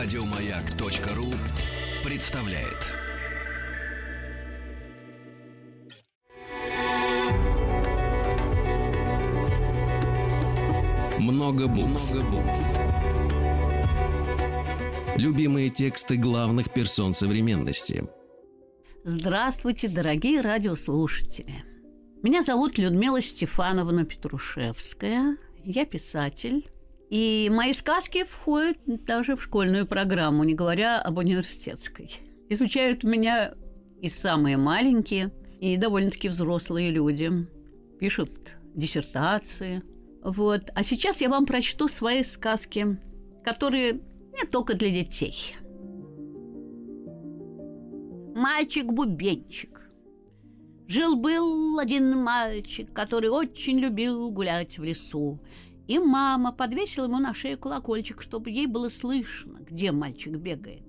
Радиомаяк.ру представляет. Много букв. Любимые тексты главных персон современности. Здравствуйте, дорогие радиослушатели. Меня зовут Людмила Стефановна Петрушевская. Я писатель. И мои сказки входят даже в школьную программу, не говоря об университетской. Изучают меня и самые маленькие, и довольно-таки взрослые люди. Пишут диссертации. Вот. А сейчас я вам прочту свои сказки, которые не только для детей. Мальчик-бубенчик. Жил-был один мальчик, который очень любил гулять в лесу. И мама подвесила ему на шею колокольчик, чтобы ей было слышно, где мальчик бегает.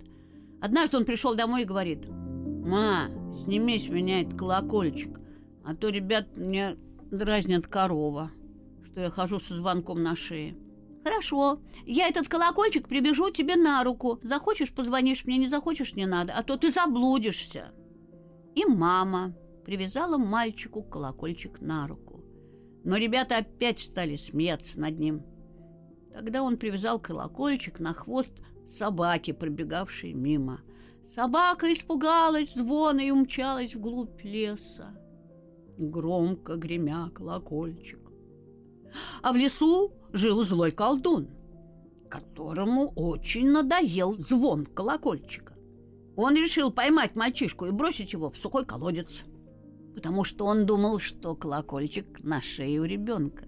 Однажды он пришел домой и говорит, «Ма, сними с меня этот колокольчик, а то ребят мне дразнят корова, что я хожу со звонком на шее». «Хорошо, я этот колокольчик привяжу тебе на руку. Захочешь, позвонишь мне, не захочешь, не надо, а то ты заблудишься». И мама привязала мальчику колокольчик на руку. Но ребята опять стали смеяться над ним. Тогда он привязал колокольчик на хвост собаки, пробегавшей мимо. Собака испугалась звона и умчалась вглубь леса, громко гремя колокольчик. А в лесу жил злой колдун, которому очень надоел звон колокольчика. Он решил поймать мальчишку и бросить его в сухой колодец – потому что он думал, что колокольчик на шее у ребенка.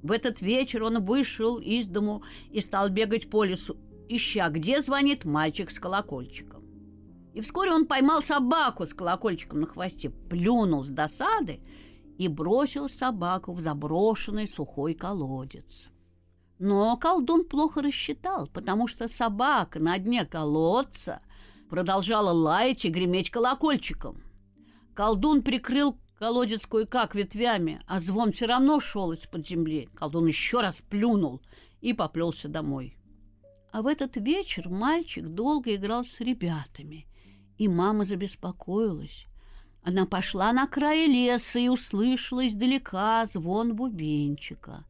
В этот вечер он вышел из дому и стал бегать по лесу, ища, где звонит мальчик с колокольчиком. И вскоре он поймал собаку с колокольчиком на хвосте, плюнул с досады и бросил собаку в заброшенный сухой колодец. Но колдун плохо рассчитал, потому что собака на дне колодца продолжала лаять и греметь колокольчиком – Колдун прикрыл колодец кое-как ветвями, а звон все равно шел из-под земли. Колдун еще раз плюнул и поплелся домой. А в этот вечер мальчик долго играл с ребятами, и мама забеспокоилась. Она пошла на край леса и услышала издалека звон бубенчика.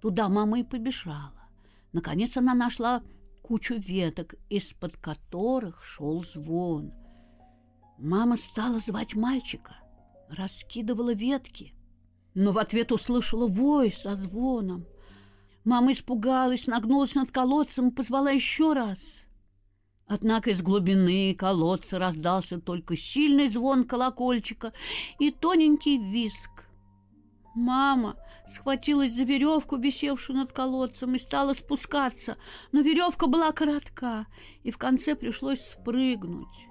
Туда мама и побежала. Наконец она нашла кучу веток, из-под которых шел звон — Мама стала звать мальчика, раскидывала ветки, но в ответ услышала вой со звоном. Мама испугалась, нагнулась над колодцем и позвала еще раз. Однако из глубины колодца раздался только сильный звон колокольчика и тоненький виск. Мама схватилась за веревку, висевшую над колодцем, и стала спускаться, но веревка была коротка, и в конце пришлось спрыгнуть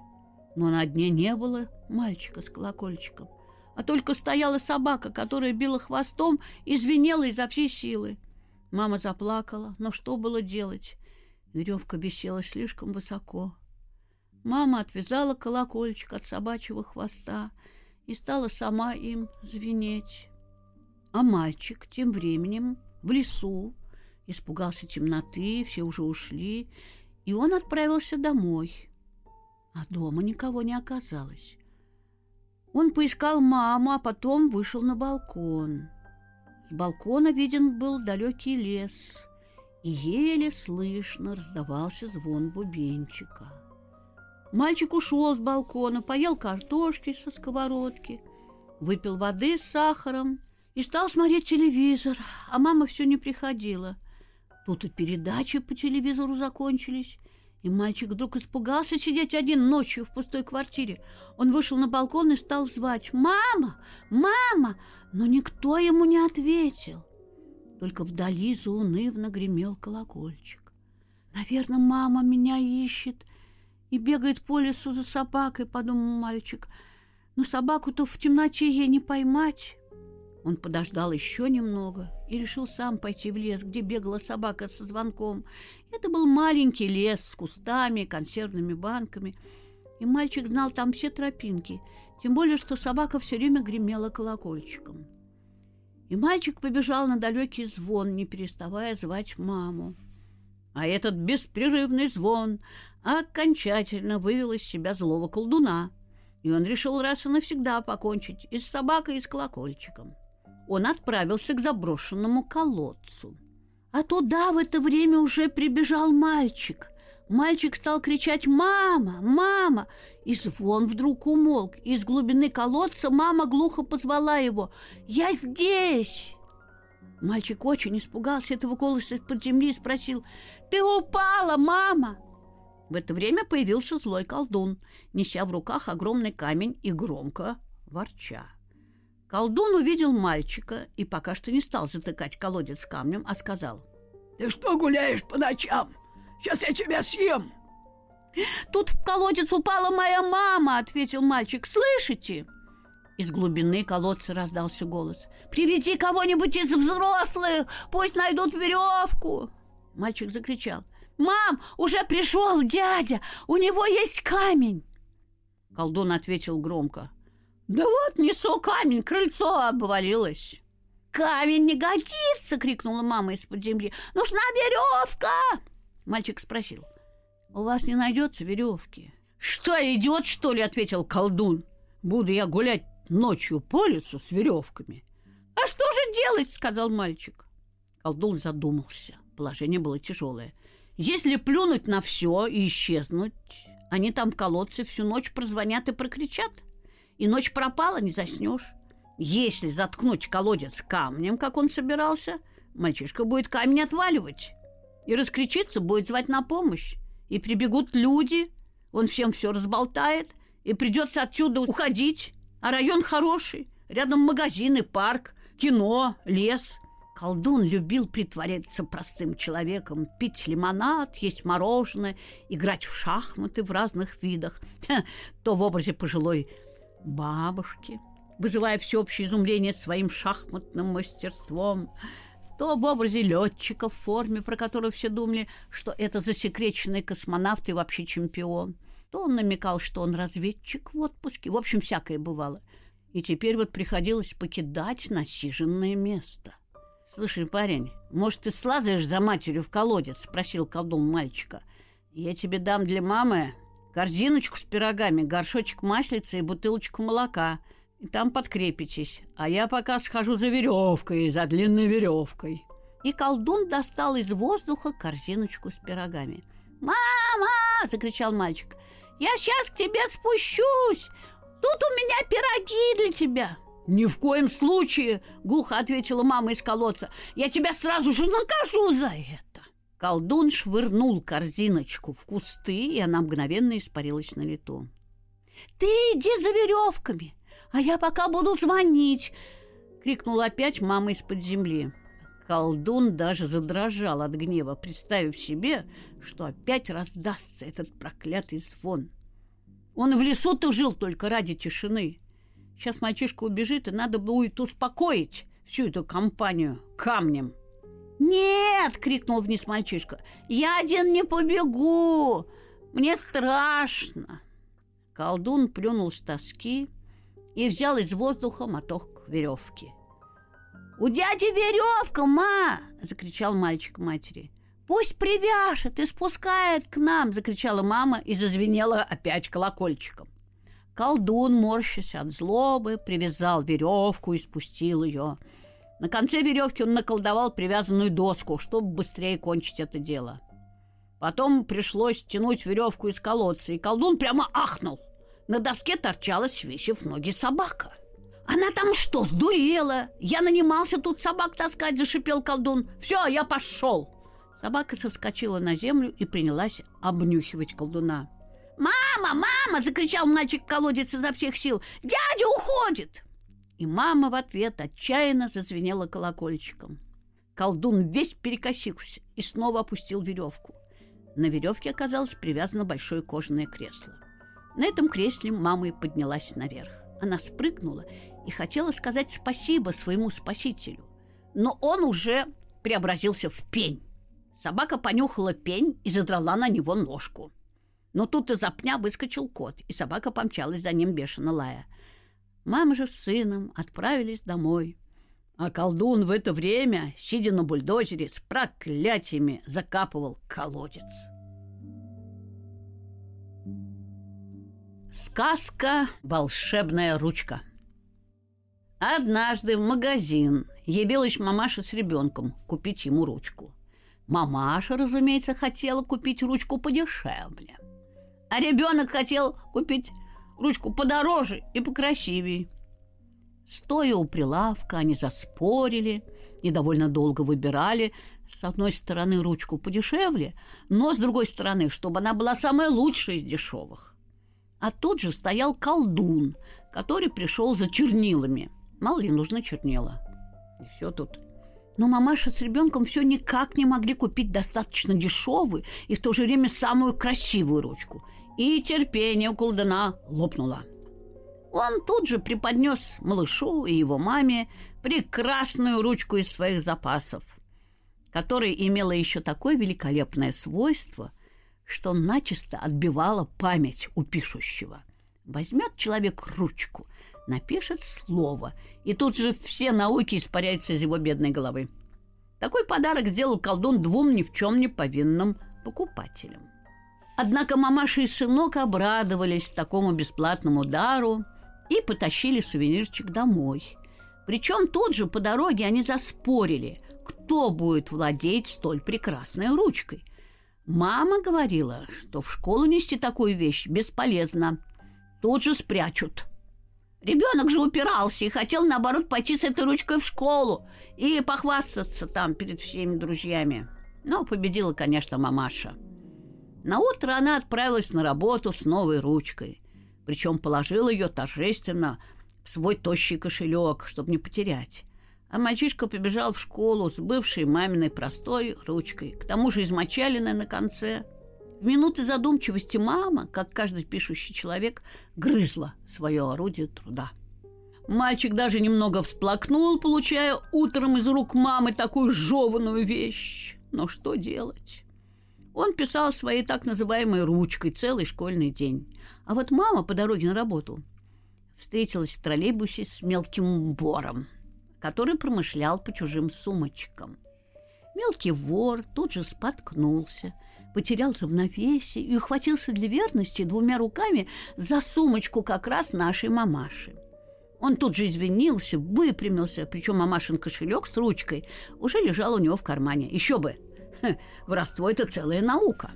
но на дне не было мальчика с колокольчиком, а только стояла собака, которая била хвостом и звенела изо всей силы. Мама заплакала, но что было делать? Веревка висела слишком высоко. Мама отвязала колокольчик от собачьего хвоста и стала сама им звенеть. А мальчик тем временем в лесу испугался темноты, все уже ушли, и он отправился домой а дома никого не оказалось. Он поискал маму, а потом вышел на балкон. С балкона виден был далекий лес, и еле слышно раздавался звон бубенчика. Мальчик ушел с балкона, поел картошки со сковородки, выпил воды с сахаром и стал смотреть телевизор, а мама все не приходила. Тут и передачи по телевизору закончились, и мальчик вдруг испугался сидеть один ночью в пустой квартире. Он вышел на балкон и стал звать «Мама! Мама!», но никто ему не ответил. Только вдали заунывно гремел колокольчик. «Наверное, мама меня ищет и бегает по лесу за собакой», — подумал мальчик. «Но собаку-то в темноте ей не поймать». Он подождал еще немного и решил сам пойти в лес, где бегала собака со звонком. Это был маленький лес с кустами, консервными банками. И мальчик знал там все тропинки, тем более, что собака все время гремела колокольчиком. И мальчик побежал на далекий звон, не переставая звать маму. А этот беспрерывный звон окончательно вывел из себя злого колдуна, и он решил раз и навсегда покончить и с собакой, и с колокольчиком. Он отправился к заброшенному колодцу. А туда в это время уже прибежал мальчик. Мальчик стал кричать «Мама! Мама!» И звон вдруг умолк. Из глубины колодца мама глухо позвала его «Я здесь!» Мальчик очень испугался этого голоса из-под земли и спросил «Ты упала, мама?» В это время появился злой колдун, неся в руках огромный камень и громко ворча. Колдун увидел мальчика и пока что не стал затыкать колодец камнем, а сказал «Ты что гуляешь по ночам? Сейчас я тебя съем!» «Тут в колодец упала моя мама!» — ответил мальчик. «Слышите?» Из глубины колодца раздался голос. «Приведи кого-нибудь из взрослых! Пусть найдут веревку!» Мальчик закричал. «Мам, уже пришел дядя! У него есть камень!» Колдун ответил громко. «Да вот, несу камень, крыльцо обвалилось!» «Камень не годится!» — крикнула мама из-под земли. «Нужна веревка!» Мальчик спросил. «У вас не найдется веревки?» «Что, идет, что ли?» — ответил колдун. «Буду я гулять ночью по лесу с веревками». «А что же делать?» — сказал мальчик. Колдун задумался. Положение было тяжелое. Если плюнуть на все и исчезнуть, они там в колодце всю ночь прозвонят и прокричат. И ночь пропала, не заснешь. Если заткнуть колодец камнем, как он собирался, мальчишка будет камень отваливать. И раскричиться будет звать на помощь. И прибегут люди, он всем все разболтает, и придется отсюда уходить. А район хороший, рядом магазины, парк, кино, лес – Колдун любил притворяться простым человеком, пить лимонад, есть мороженое, играть в шахматы в разных видах, то в образе пожилой бабушки, вызывая всеобщее изумление своим шахматным мастерством, то в образе летчика в форме, про которую все думали, что это засекреченный космонавт и вообще чемпион, то он намекал, что он разведчик в отпуске. В общем, всякое бывало. И теперь вот приходилось покидать насиженное место – «Слушай, парень, может, ты слазаешь за матерью в колодец?» — спросил колдун мальчика. «Я тебе дам для мамы корзиночку с пирогами, горшочек маслицы и бутылочку молока. И там подкрепитесь. А я пока схожу за веревкой, за длинной веревкой». И колдун достал из воздуха корзиночку с пирогами. «Мама!» — закричал мальчик. «Я сейчас к тебе спущусь! Тут у меня пироги для тебя!» «Ни в коем случае!» — глухо ответила мама из колодца. «Я тебя сразу же накажу за это!» Колдун швырнул корзиночку в кусты, и она мгновенно испарилась на лету. «Ты иди за веревками, а я пока буду звонить!» — крикнула опять мама из-под земли. Колдун даже задрожал от гнева, представив себе, что опять раздастся этот проклятый звон. Он в лесу-то жил только ради тишины. Сейчас мальчишка убежит, и надо будет успокоить всю эту компанию камнем. «Нет!» — крикнул вниз мальчишка. «Я один не побегу! Мне страшно!» Колдун плюнул с тоски и взял из воздуха моток веревки. «У дяди веревка, ма!» — закричал мальчик матери. «Пусть привяжет и спускает к нам!» — закричала мама и зазвенела опять колокольчиком. Колдун, морщась от злобы, привязал веревку и спустил ее. На конце веревки он наколдовал привязанную доску, чтобы быстрее кончить это дело. Потом пришлось тянуть веревку из колодца, и колдун прямо ахнул. На доске торчала, свесив ноги собака. «Она там что, сдурела? Я нанимался тут собак таскать!» – зашипел колдун. «Все, я пошел!» Собака соскочила на землю и принялась обнюхивать колдуна. «Мама, мама!» – закричал мальчик колодец изо всех сил. «Дядя уходит!» И мама в ответ отчаянно зазвенела колокольчиком. Колдун весь перекосился и снова опустил веревку. На веревке оказалось привязано большое кожаное кресло. На этом кресле мама и поднялась наверх. Она спрыгнула и хотела сказать спасибо своему спасителю. Но он уже преобразился в пень. Собака понюхала пень и задрала на него ножку. Но тут из-за пня выскочил кот, и собака помчалась за ним бешено лая. Мама же с сыном отправились домой. А колдун в это время, сидя на бульдозере, с проклятиями закапывал колодец. Сказка «Волшебная ручка». Однажды в магазин явилась мамаша с ребенком купить ему ручку. Мамаша, разумеется, хотела купить ручку подешевле. А ребенок хотел купить ручку подороже и покрасивее. Стоя у прилавка, они заспорили и довольно долго выбирали с одной стороны ручку подешевле, но с другой стороны, чтобы она была самая лучшая из дешевых. А тут же стоял колдун, который пришел за чернилами. Мало ли нужны чернила. И все тут. Но мамаша с ребенком все никак не могли купить достаточно дешевую и в то же время самую красивую ручку. И терпение у колдуна лопнуло. Он тут же преподнес малышу и его маме прекрасную ручку из своих запасов, которая имела еще такое великолепное свойство, что начисто отбивала память у пишущего. Возьмет человек ручку, напишет слово, и тут же все науки испаряются из его бедной головы. Такой подарок сделал колдун двум ни в чем не повинным покупателям. Однако мамаша и сынок обрадовались такому бесплатному дару – и потащили сувенирчик домой. Причем тут же по дороге они заспорили, кто будет владеть столь прекрасной ручкой. Мама говорила, что в школу нести такую вещь бесполезно. Тут же спрячут. Ребенок же упирался и хотел, наоборот, пойти с этой ручкой в школу и похвастаться там перед всеми друзьями. Но победила, конечно, мамаша. На утро она отправилась на работу с новой ручкой – причем положил ее торжественно в свой тощий кошелек, чтобы не потерять. А мальчишка побежал в школу с бывшей маминой простой ручкой, к тому же измочаленной на конце. В минуты задумчивости мама, как каждый пишущий человек, грызла свое орудие труда. Мальчик даже немного всплакнул, получая утром из рук мамы такую жеванную вещь. Но что делать? Он писал своей так называемой ручкой целый школьный день. А вот мама по дороге на работу встретилась в троллейбусе с мелким вором, который промышлял по чужим сумочкам. Мелкий вор тут же споткнулся, потерял равновесие и ухватился для верности двумя руками за сумочку как раз нашей мамаши. Он тут же извинился, выпрямился, причем мамашин кошелек с ручкой уже лежал у него в кармане. Еще бы! Воровство – это целая наука.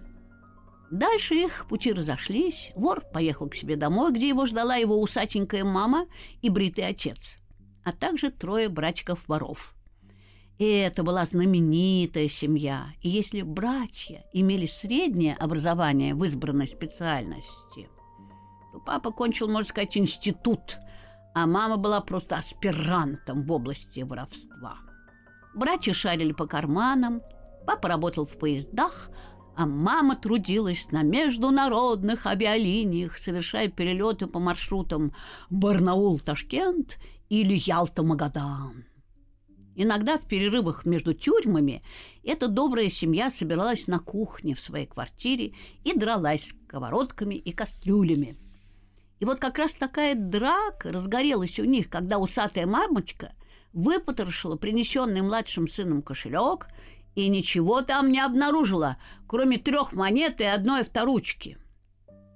Дальше их пути разошлись. Вор поехал к себе домой, где его ждала его усатенькая мама и бритый отец, а также трое братиков-воров. И это была знаменитая семья. И если братья имели среднее образование в избранной специальности, то папа кончил, можно сказать, институт, а мама была просто аспирантом в области воровства. Братья шарили по карманам, Папа работал в поездах, а мама трудилась на международных авиалиниях, совершая перелеты по маршрутам Барнаул-Ташкент или Ялта-Магадан. Иногда в перерывах между тюрьмами эта добрая семья собиралась на кухне в своей квартире и дралась сковородками и кастрюлями. И вот как раз такая драка разгорелась у них, когда усатая мамочка выпотрошила принесенный младшим сыном кошелек и ничего там не обнаружила, кроме трех монет и одной авторучки.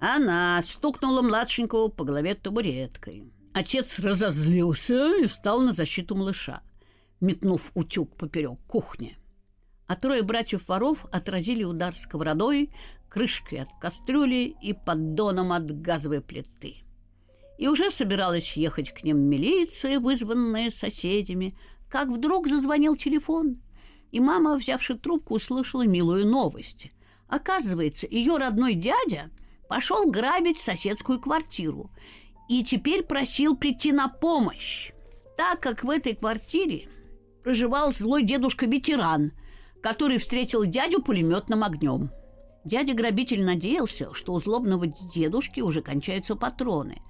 Она стукнула младшенького по голове табуреткой. Отец разозлился и стал на защиту малыша, метнув утюг поперек кухни. А трое братьев-воров отразили удар сковородой, крышкой от кастрюли и поддоном от газовой плиты. И уже собиралась ехать к ним милиция, вызванная соседями, как вдруг зазвонил телефон – и мама, взявши трубку, услышала милую новость. Оказывается, ее родной дядя пошел грабить соседскую квартиру и теперь просил прийти на помощь, так как в этой квартире проживал злой дедушка-ветеран, который встретил дядю пулеметным огнем. Дядя-грабитель надеялся, что у злобного дедушки уже кончаются патроны,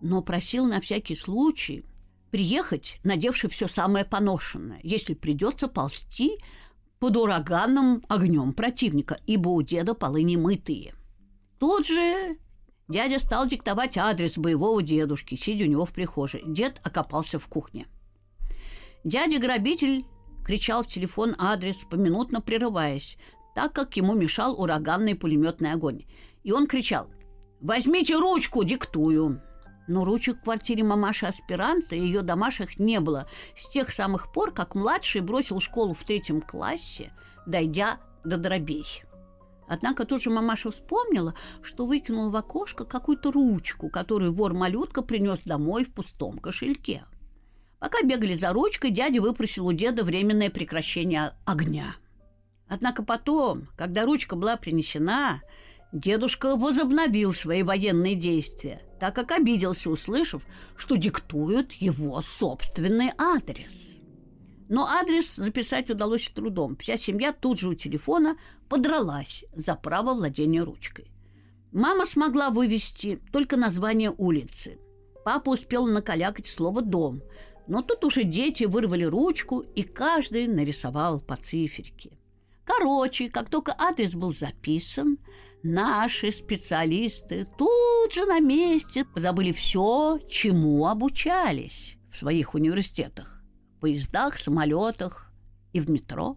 но просил на всякий случай приехать, надевший все самое поношенное, если придется ползти под ураганным огнем противника, ибо у деда полы не мытые. Тут же дядя стал диктовать адрес боевого дедушки, сидя у него в прихожей. Дед окопался в кухне. Дядя-грабитель кричал в телефон адрес, поминутно прерываясь, так как ему мешал ураганный пулеметный огонь. И он кричал «Возьмите ручку, диктую!» Но ручек в квартире мамаши-аспиранта и ее домашних не было с тех самых пор, как младший бросил школу в третьем классе, дойдя до дробей. Однако тут же мамаша вспомнила, что выкинула в окошко какую-то ручку, которую вор-малютка принес домой в пустом кошельке. Пока бегали за ручкой, дядя выпросил у деда временное прекращение огня. Однако потом, когда ручка была принесена, дедушка возобновил свои военные действия, так как обиделся, услышав, что диктуют его собственный адрес. Но адрес записать удалось с трудом. Вся семья тут же у телефона подралась за право владения ручкой. Мама смогла вывести только название улицы. Папа успел накалякать слово «дом», но тут уже дети вырвали ручку, и каждый нарисовал по циферке. Короче, как только адрес был записан, наши специалисты тут же на месте забыли все, чему обучались в своих университетах поездах, самолетах и в метро.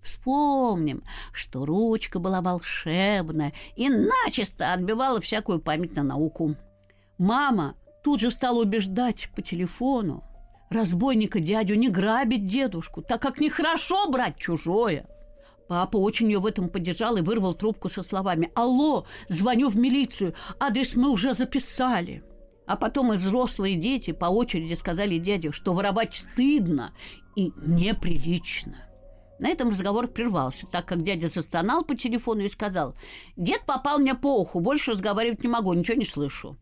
Вспомним, что ручка была волшебная и начисто отбивала всякую память на науку. Мама тут же стала убеждать по телефону разбойника дядю не грабить дедушку, так как нехорошо брать чужое. Папа очень ее в этом поддержал и вырвал трубку со словами «Алло, звоню в милицию, адрес мы уже записали». А потом и взрослые дети по очереди сказали дяде, что воровать стыдно и неприлично. На этом разговор прервался, так как дядя застонал по телефону и сказал, «Дед попал мне по уху, больше разговаривать не могу, ничего не слышу».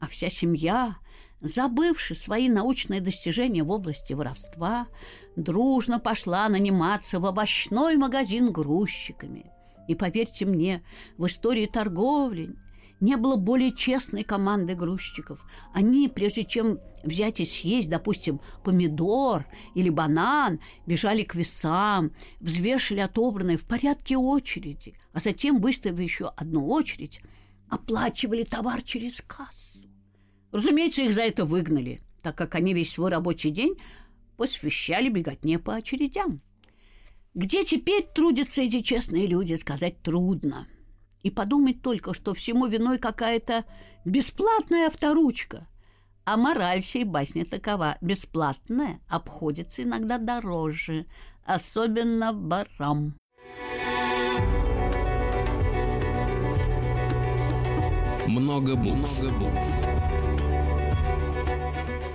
А вся семья, забывши свои научные достижения в области воровства, дружно пошла наниматься в овощной магазин грузчиками. И поверьте мне, в истории торговли не было более честной команды грузчиков. Они, прежде чем взять и съесть, допустим, помидор или банан, бежали к весам, взвешивали отобранное в порядке очереди, а затем, выставив еще одну очередь, оплачивали товар через кассу. Разумеется, их за это выгнали, так как они весь свой рабочий день посвящали беготне по очередям. Где теперь трудятся эти честные люди, сказать трудно – и подумать только, что всему виной какая-то бесплатная авторучка. А мораль сей басни такова. Бесплатная обходится иногда дороже, особенно барам. Много букв. Много букв.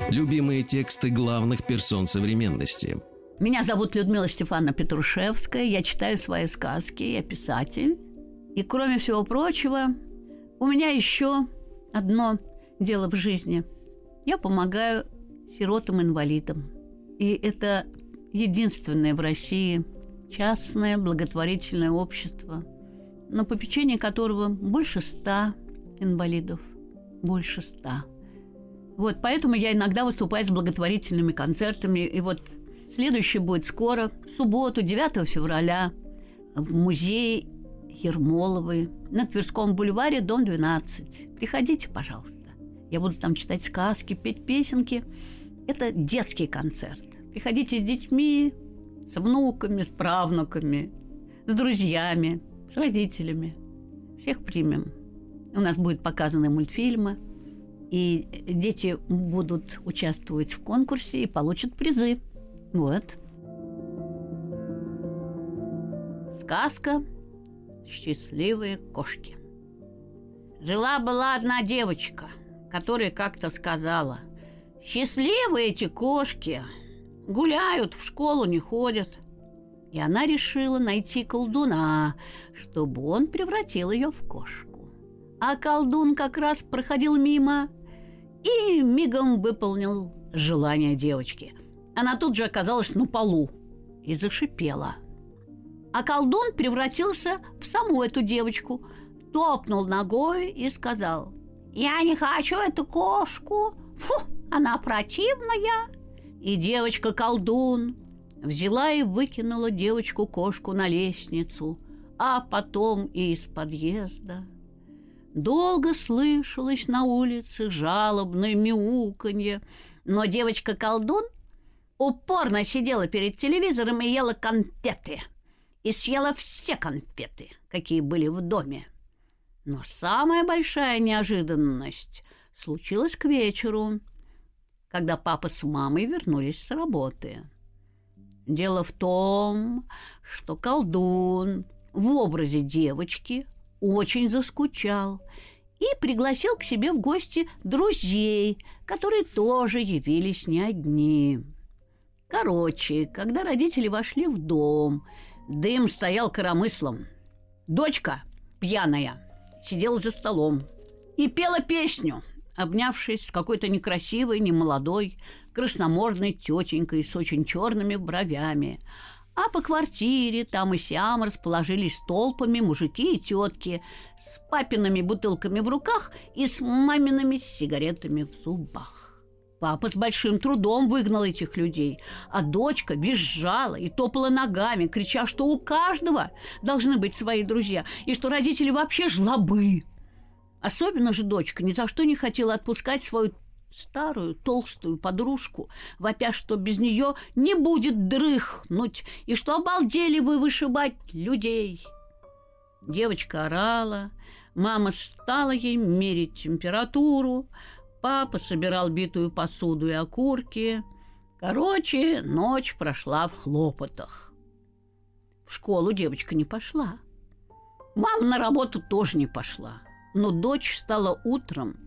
Любимые тексты главных персон современности. Меня зовут Людмила Стефана Петрушевская. Я читаю свои сказки. Я писатель. И кроме всего прочего, у меня еще одно дело в жизни. Я помогаю сиротам-инвалидам. И это единственное в России частное благотворительное общество, на попечении которого больше ста инвалидов. Больше ста. Вот, поэтому я иногда выступаю с благотворительными концертами. И вот следующий будет скоро, в субботу, 9 февраля, в музее Ермоловой на Тверском бульваре, дом 12. Приходите, пожалуйста. Я буду там читать сказки, петь песенки. Это детский концерт. Приходите с детьми, с внуками, с правнуками, с друзьями, с родителями. Всех примем. У нас будут показаны мультфильмы, и дети будут участвовать в конкурсе и получат призы. Вот. Сказка счастливые кошки. Жила-была одна девочка, которая как-то сказала, «Счастливые эти кошки, гуляют, в школу не ходят». И она решила найти колдуна, чтобы он превратил ее в кошку. А колдун как раз проходил мимо и мигом выполнил желание девочки. Она тут же оказалась на полу и зашипела – а колдун превратился в саму эту девочку, топнул ногой и сказал, «Я не хочу эту кошку, фу, она противная». И девочка-колдун взяла и выкинула девочку-кошку на лестницу, а потом и из подъезда. Долго слышалось на улице жалобное мяуканье, но девочка-колдун упорно сидела перед телевизором и ела конфеты. И съела все конфеты, какие были в доме. Но самая большая неожиданность случилась к вечеру, когда папа с мамой вернулись с работы. Дело в том, что колдун в образе девочки очень заскучал и пригласил к себе в гости друзей, которые тоже явились не одни. Короче, когда родители вошли в дом, дым стоял коромыслом. Дочка, пьяная, сидела за столом и пела песню, обнявшись с какой-то некрасивой, немолодой, красномордной тетенькой с очень черными бровями. А по квартире там и сям расположились толпами мужики и тетки с папиными бутылками в руках и с мамиными сигаретами в зубах. Папа с большим трудом выгнал этих людей, а дочка визжала и топала ногами, крича, что у каждого должны быть свои друзья, и что родители вообще жлобы. Особенно же дочка ни за что не хотела отпускать свою старую толстую подружку, вопя, что без нее не будет дрыхнуть, и что обалдели вы вышибать людей. Девочка орала, мама стала ей мерить температуру, Папа собирал битую посуду и окурки. Короче, ночь прошла в хлопотах. В школу девочка не пошла. Мама на работу тоже не пошла. Но дочь стала утром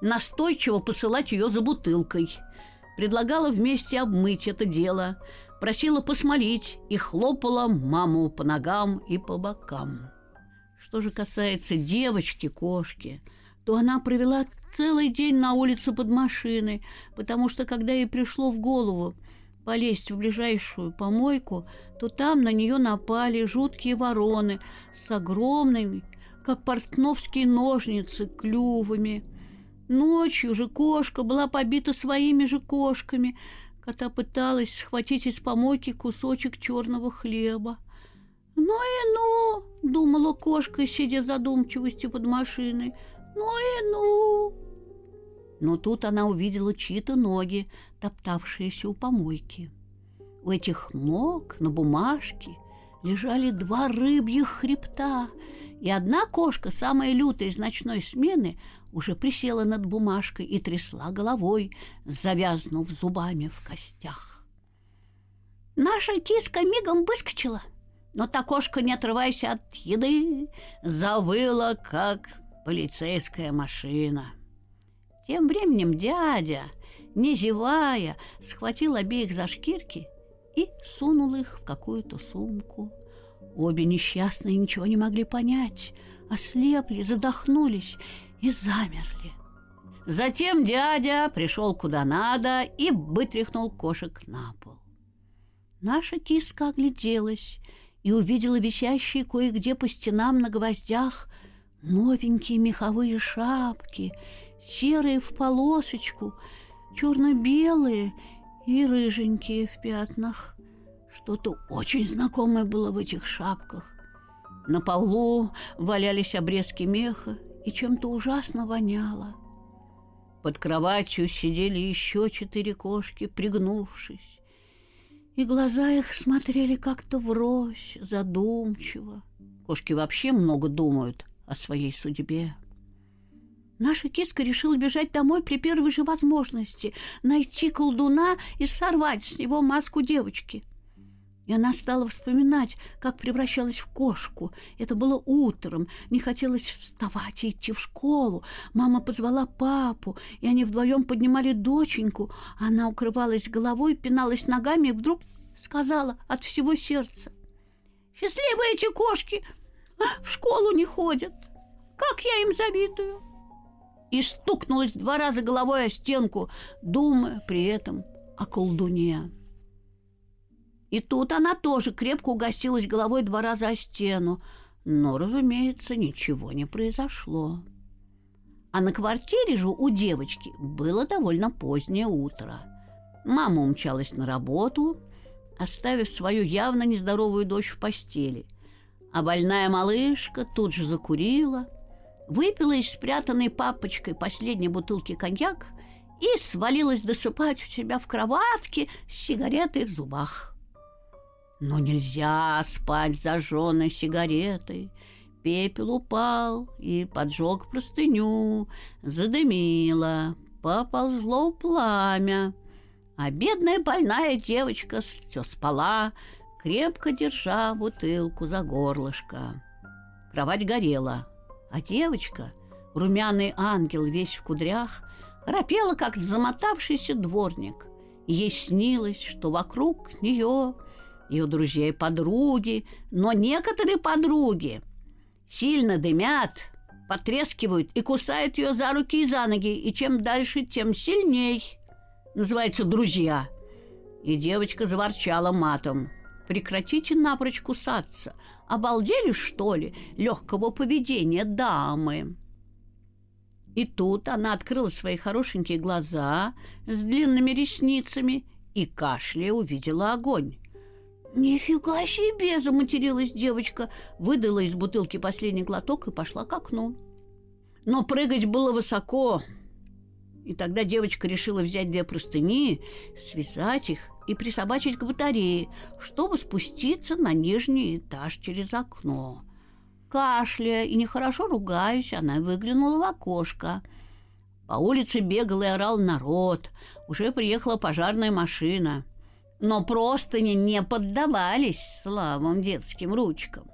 настойчиво посылать ее за бутылкой. Предлагала вместе обмыть это дело, просила посмолить и хлопала маму по ногам и по бокам. Что же касается девочки-кошки – то она провела целый день на улице под машиной, потому что, когда ей пришло в голову полезть в ближайшую помойку, то там на нее напали жуткие вороны с огромными, как портновские ножницы, клювами. Ночью же кошка была побита своими же кошками, когда пыталась схватить из помойки кусочек черного хлеба. «Ну и ну!» — думала кошка, сидя задумчивостью под машиной — ну и ну. Но тут она увидела чьи-то ноги, топтавшиеся у помойки. У этих ног на бумажке лежали два рыбьих хребта, и одна кошка, самая лютая из ночной смены, уже присела над бумажкой и трясла головой, завязнув зубами в костях. Наша киска мигом выскочила, но та кошка, не отрываясь от еды, завыла, как полицейская машина. Тем временем дядя, не зевая, схватил обеих за шкирки и сунул их в какую-то сумку. Обе несчастные ничего не могли понять, ослепли, задохнулись и замерли. Затем дядя пришел куда надо и вытряхнул кошек на пол. Наша киска огляделась и увидела висящие кое-где по стенам на гвоздях – Новенькие меховые шапки, серые в полосочку, черно-белые и рыженькие в пятнах. Что-то очень знакомое было в этих шапках. На полу валялись обрезки меха, и чем-то ужасно воняло. Под кроватью сидели еще четыре кошки, пригнувшись, и глаза их смотрели как-то врозь, задумчиво. Кошки вообще много думают, о своей судьбе. Наша киска решила бежать домой при первой же возможности, найти колдуна и сорвать с него маску девочки. И она стала вспоминать, как превращалась в кошку. Это было утром, не хотелось вставать и идти в школу. Мама позвала папу, и они вдвоем поднимали доченьку. Она укрывалась головой, пиналась ногами и вдруг сказала от всего сердца. «Счастливые эти кошки! в школу не ходят. Как я им завидую!» И стукнулась два раза головой о стенку, думая при этом о колдуне. И тут она тоже крепко угостилась головой два раза о стену, но, разумеется, ничего не произошло. А на квартире же у девочки было довольно позднее утро. Мама умчалась на работу, оставив свою явно нездоровую дочь в постели – а больная малышка тут же закурила, выпила из спрятанной папочкой последней бутылки коньяк и свалилась досыпать у себя в кроватке с сигаретой в зубах. Но нельзя спать зажженной сигаретой. Пепел упал и поджег простыню, задымило, поползло пламя. А бедная больная девочка все спала, крепко держа бутылку за горлышко. Кровать горела, а девочка, румяный ангел весь в кудрях, храпела, как замотавшийся дворник. Ей снилось, что вокруг нее ее друзья и подруги, но некоторые подруги сильно дымят, потрескивают и кусают ее за руки и за ноги, и чем дальше, тем сильней. Называется «друзья». И девочка заворчала матом. «Прекратите напрочь кусаться. Обалдели, что ли, легкого поведения дамы?» И тут она открыла свои хорошенькие глаза с длинными ресницами и, кашляя, увидела огонь. «Нифига себе!» – заматерилась девочка, выдала из бутылки последний глоток и пошла к окну. Но прыгать было высоко, и тогда девочка решила взять две простыни, связать их и присобачить к батарее, чтобы спуститься на нижний этаж через окно. Кашляя и нехорошо ругаясь, она выглянула в окошко. По улице бегал и орал народ. Уже приехала пожарная машина – но простыни не поддавались слабым детским ручкам.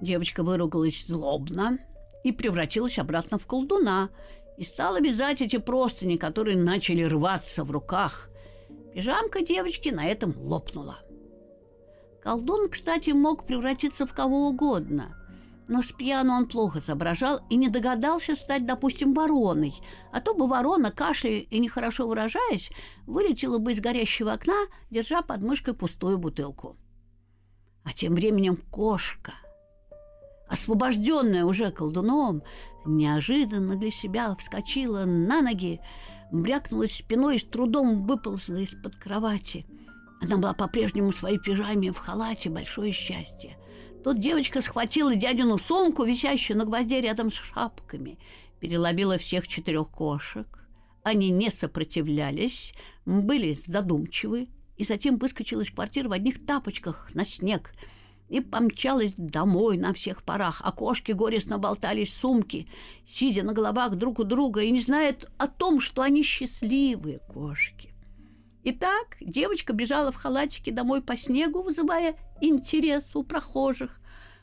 Девочка выругалась злобно и превратилась обратно в колдуна и стала вязать эти простыни, которые начали рваться в руках. Пижамка девочки на этом лопнула. Колдун, кстати, мог превратиться в кого угодно – но с пьяну он плохо соображал и не догадался стать, допустим, вороной, а то бы ворона, кашляя и нехорошо выражаясь, вылетела бы из горящего окна, держа под мышкой пустую бутылку. А тем временем кошка, освобожденная уже колдуном, неожиданно для себя вскочила на ноги, брякнулась спиной и с трудом выползла из-под кровати. Она была по-прежнему в своей пижаме в халате, большое счастье. Тут девочка схватила дядину сумку, висящую на гвозде рядом с шапками, переловила всех четырех кошек. Они не сопротивлялись, были задумчивы, и затем выскочила из квартиры в одних тапочках на снег и помчалась домой на всех парах, а кошки горестно болтались в сумке, сидя на головах друг у друга и не знают о том, что они счастливые кошки. Итак, девочка бежала в халатике домой по снегу, вызывая интерес у прохожих.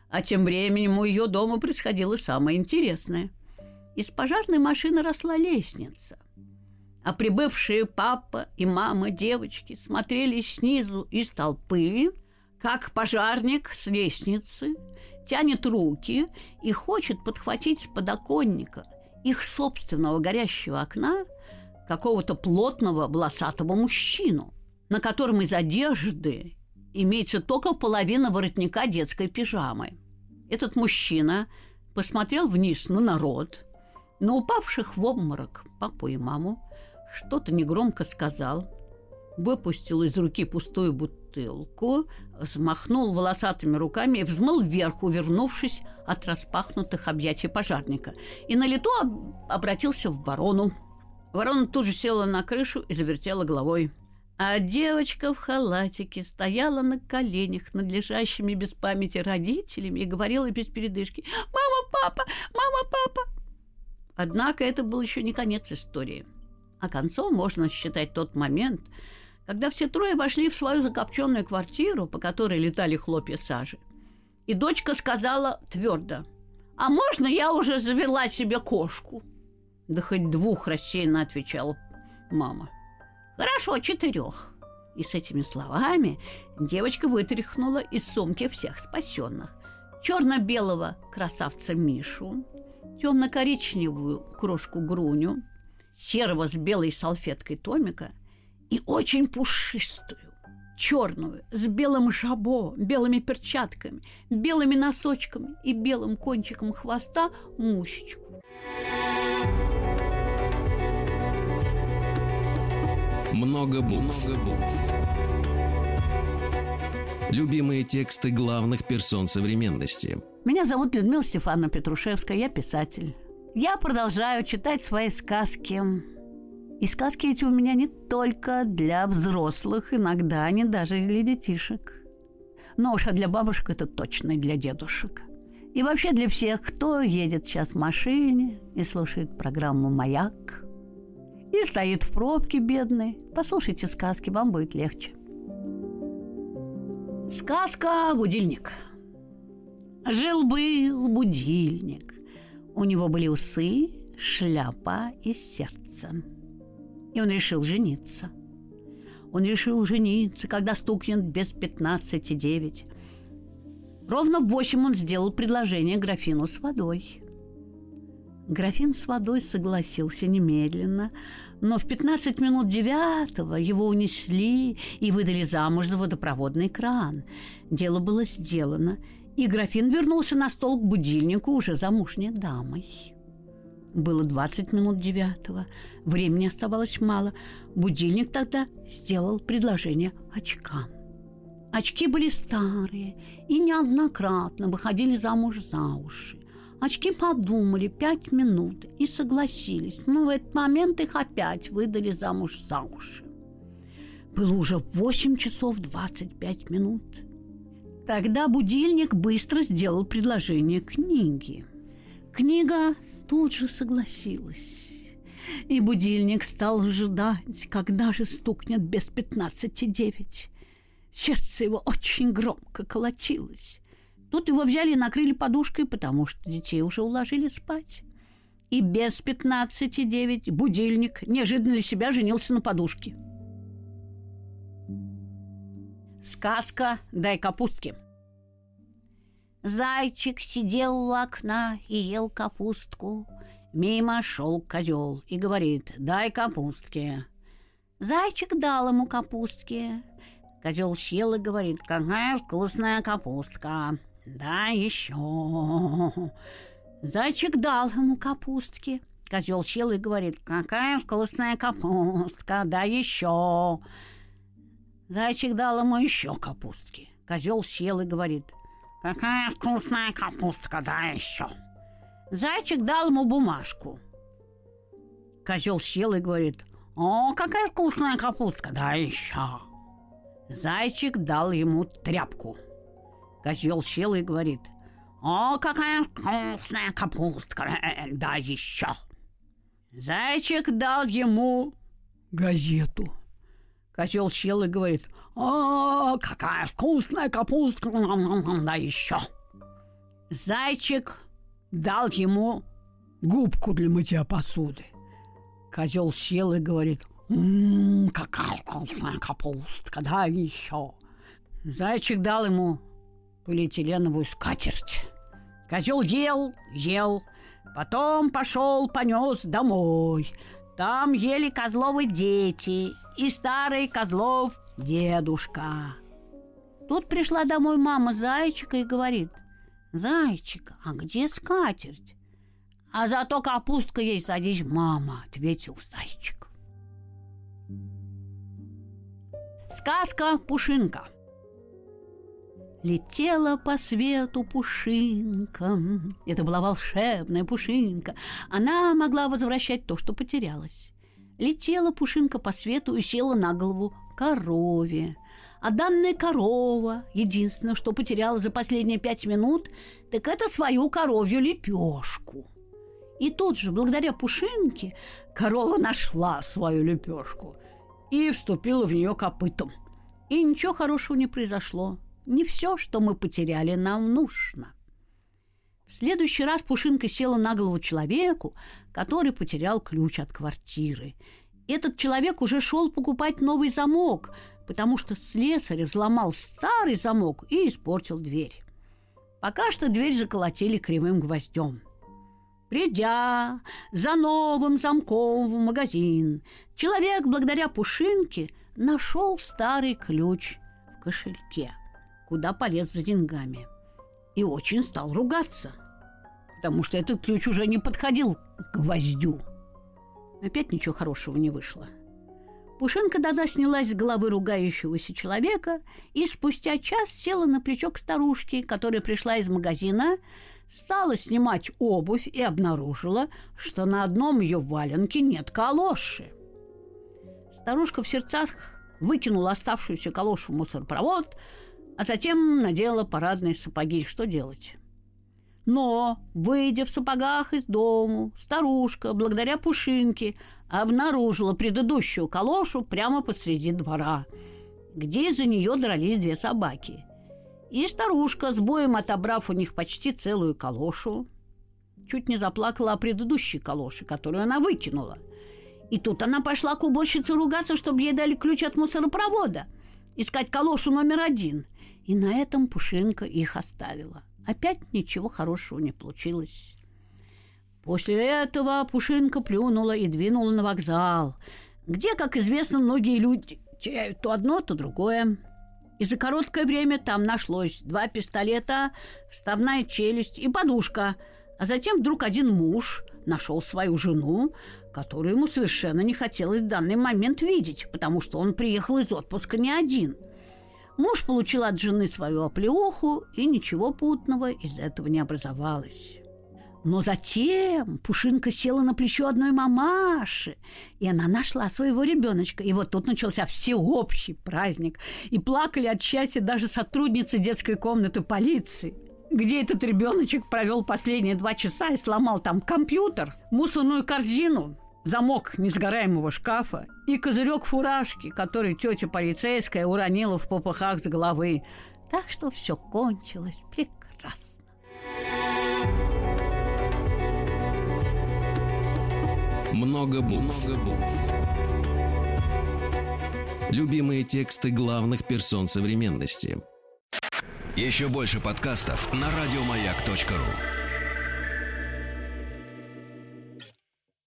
А тем временем у ее дома происходило самое интересное. Из пожарной машины росла лестница. А прибывшие папа и мама девочки смотрели снизу из толпы, как пожарник с лестницы тянет руки и хочет подхватить с подоконника их собственного горящего окна какого-то плотного волосатого мужчину, на котором из одежды имеется только половина воротника детской пижамы. Этот мужчина посмотрел вниз на народ, на упавших в обморок папу и маму, что-то негромко сказал, выпустил из руки пустую бутылку, взмахнул волосатыми руками и взмыл вверх, увернувшись от распахнутых объятий пожарника, и на лету обратился в ворону. Ворона тут же села на крышу и завертела головой. А девочка в халатике стояла на коленях над лежащими без памяти родителями и говорила без передышки «Мама, папа! Мама, папа!». Однако это был еще не конец истории. А концом можно считать тот момент, когда все трое вошли в свою закопченную квартиру, по которой летали хлопья сажи. И дочка сказала твердо «А можно я уже завела себе кошку?» «Да хоть двух рассеянно», — отвечала мама. Хорошо, четырех. И с этими словами девочка вытряхнула из сумки всех спасенных. Черно-белого красавца Мишу, темно-коричневую крошку Груню, серого с белой салфеткой Томика и очень пушистую, черную, с белым жабо, белыми перчатками, белыми носочками и белым кончиком хвоста Мусечку. Много букв. Много букв. Любимые тексты главных персон современности. Меня зовут Людмила Стефановна Петрушевская, я писатель. Я продолжаю читать свои сказки. И сказки эти у меня не только для взрослых, иногда они даже для детишек. Но уж а для бабушек это точно для дедушек. И вообще для всех, кто едет сейчас в машине и слушает программу «Маяк», и стоит в пробке бедный. Послушайте сказки, вам будет легче. Сказка «Будильник». Жил-был будильник. У него были усы, шляпа и сердце. И он решил жениться. Он решил жениться, когда стукнет без пятнадцати девять. Ровно в восемь он сделал предложение графину с водой. Графин с водой согласился немедленно, но в 15 минут девятого его унесли и выдали замуж за водопроводный кран. Дело было сделано, и графин вернулся на стол к будильнику уже замужней дамой. Было 20 минут девятого, времени оставалось мало. Будильник тогда сделал предложение очкам. Очки были старые и неоднократно выходили замуж за уши. Очки подумали пять минут и согласились, но в этот момент их опять выдали замуж за уши. Было уже 8 часов 25 минут. Тогда будильник быстро сделал предложение книги. Книга тут же согласилась. И будильник стал ожидать, когда же стукнет без пятнадцати девять. Сердце его очень громко колотилось. Тут его взяли и накрыли подушкой, потому что детей уже уложили спать. И без пятнадцати девять будильник неожиданно для себя женился на подушке. Сказка «Дай капустки». Зайчик сидел у окна и ел капустку. Мимо шел козел и говорит «Дай капустки». Зайчик дал ему капустки. Козел съел и говорит, какая вкусная капустка. Да еще. Зайчик дал ему капустки. Козел съел и говорит, какая вкусная капустка, да еще. Зайчик дал ему еще капустки. Козел съел и говорит, какая вкусная капустка, да еще. Зайчик дал ему бумажку. Козел съел и говорит, о, какая вкусная капустка, да еще. Зайчик дал ему тряпку. Козел сел и говорит, «О, какая вкусная капустка! Да еще!» Зайчик дал ему газету. Козел сел и говорит, «О, какая вкусная капустка! Да еще!» Зайчик дал ему губку для мытья посуды. Козел сел и говорит, Ммм, какая вкусная капустка, да еще. Зайчик дал ему полиэтиленовую скатерть. Козел ел, ел, потом пошел, понес домой. Там ели козловы дети и старый козлов дедушка. Тут пришла домой мама зайчика и говорит, «Зайчик, а где скатерть?» «А зато капустка ей садись, мама», — ответил зайчик. Сказка «Пушинка». Летела по свету пушинка. Это была волшебная пушинка. Она могла возвращать то, что потерялось. Летела пушинка по свету и села на голову корове. А данная корова, единственное, что потеряла за последние пять минут, так это свою коровью лепешку. И тут же, благодаря пушинке, корова нашла свою лепешку и вступила в нее копытом. И ничего хорошего не произошло. Не все, что мы потеряли, нам нужно. В следующий раз Пушинка села на голову человеку, который потерял ключ от квартиры. Этот человек уже шел покупать новый замок, потому что слесарь взломал старый замок и испортил дверь. Пока что дверь заколотили кривым гвоздем – Придя за новым замком в магазин, человек благодаря Пушинке нашел старый ключ в кошельке, куда полез за деньгами. И очень стал ругаться, потому что этот ключ уже не подходил к гвоздю. Опять ничего хорошего не вышло. Пушинка тогда снялась с головы ругающегося человека и спустя час села на плечо к старушке, которая пришла из магазина стала снимать обувь и обнаружила, что на одном ее валенке нет калоши. Старушка в сердцах выкинула оставшуюся калошу в мусоропровод, а затем надела парадные сапоги. Что делать? Но, выйдя в сапогах из дому, старушка, благодаря Пушинке, обнаружила предыдущую калошу прямо посреди двора, где из-за нее дрались две собаки. И старушка, с боем отобрав у них почти целую калошу, чуть не заплакала о предыдущей калоше, которую она выкинула. И тут она пошла к уборщице ругаться, чтобы ей дали ключ от мусоропровода, искать калошу номер один. И на этом Пушинка их оставила. Опять ничего хорошего не получилось. После этого Пушинка плюнула и двинула на вокзал, где, как известно, многие люди теряют то одно, то другое. И за короткое время там нашлось два пистолета, вставная челюсть и подушка. А затем вдруг один муж нашел свою жену, которую ему совершенно не хотелось в данный момент видеть, потому что он приехал из отпуска не один – Муж получил от жены свою оплеуху, и ничего путного из этого не образовалось. Но затем Пушинка села на плечо одной мамаши, и она нашла своего ребеночка. И вот тут начался всеобщий праздник. И плакали от счастья даже сотрудницы детской комнаты полиции где этот ребеночек провел последние два часа и сломал там компьютер, мусорную корзину, замок несгораемого шкафа и козырек фуражки, который тетя полицейская уронила в попыхах с головы. Так что все кончилось прекрасно. Много букв. Любимые тексты главных персон современности. Еще больше подкастов на радиомаяк.ру.